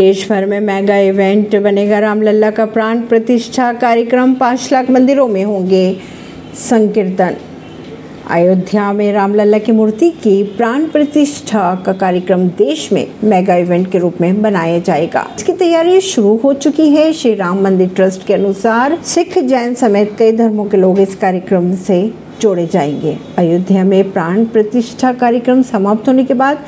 देश भर में मेगा इवेंट बनेगा। रामलला का प्राण प्रतिष्ठा कार्यक्रम पाँच लाख मंदिरों में होंगे। संकीर्तन। अयोध्या में रामलला की मूर्ति की प्राण प्रतिष्ठा का कार्यक्रम देश में मेगा इवेंट के रूप में बनाया जाएगा। इसकी तैयारी शुरू हो चुकी है। श्री राम मंदिर ट्रस्ट के अनुसार सिख जैन समेत कई धर्मों के लोग इस कार्यक्रम से जोड़े जाएँगे। अयोध्या में प्राण प्रतिष्ठा कार्यक्रम समाप्त होने के बाद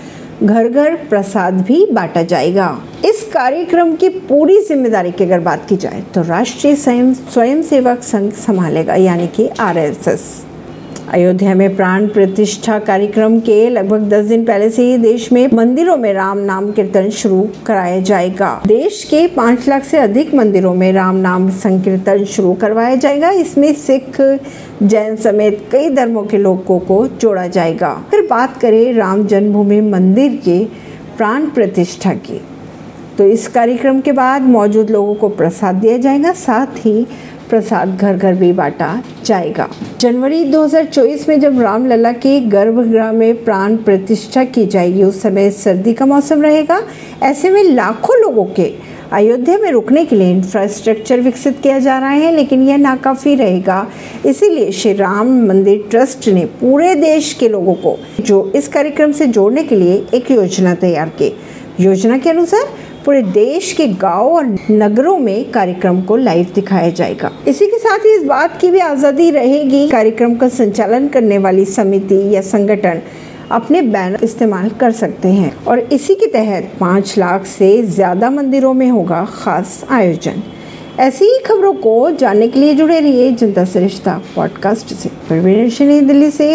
घर घर प्रसाद भी बांटा जाएगा। इस कार्यक्रम की पूरी ज़िम्मेदारी की अगर बात की जाए तो राष्ट्रीय स्वयं सेवक संघ संभालेगा, यानी कि आरएसएस। अयोध्या में प्राण प्रतिष्ठा कार्यक्रम के लगभग 10 दिन पहले से ही देश में मंदिरों में राम नाम कीर्तन शुरू कराया जाएगा। देश के पाँच लाख से अधिक मंदिरों में राम नाम संकीर्तन शुरू करवाया जाएगा। इसमें सिख, जैन समेत कई धर्मों के लोगों को जोड़ा जाएगा। फिर बात करें राम जन्मभूमि मंदिर के प्राण प्रतिष्ठा की तो इस कार्यक्रम के बाद मौजूद लोगों को प्रसाद दिया जाएगा। साथ ही प्रसाद घर घर भी बांटा जाएगा। जनवरी 2024 में जब रामलला के गर्भगृह में प्राण प्रतिष्ठा की जाएगी, उस समय सर्दी का मौसम रहेगा। ऐसे में लाखों लोगों के अयोध्या में रुकने के लिए इंफ्रास्ट्रक्चर विकसित किया जा रहा है, लेकिन यह नाकाफी रहेगा। इसीलिए श्री राम मंदिर ट्रस्ट ने पूरे देश के लोगों को जो इस कार्यक्रम से जोड़ने के लिए एक योजना तैयार की। योजना के अनुसार पूरे देश के गाँव और नगरों में कार्यक्रम को लाइव दिखाया जाएगा। इसी के साथ ही इस बात की भी आज़ादी रहेगी। कार्यक्रम का संचालन करने वाली समिति या संगठन अपने बैनर इस्तेमाल कर सकते हैं और इसी के तहत पाँच लाख से ज़्यादा मंदिरों में होगा खास आयोजन। ऐसी ही खबरों को जानने के लिए जुड़े रहिए जनता सरिश्ता पॉडकास्ट से। दिल्ली से।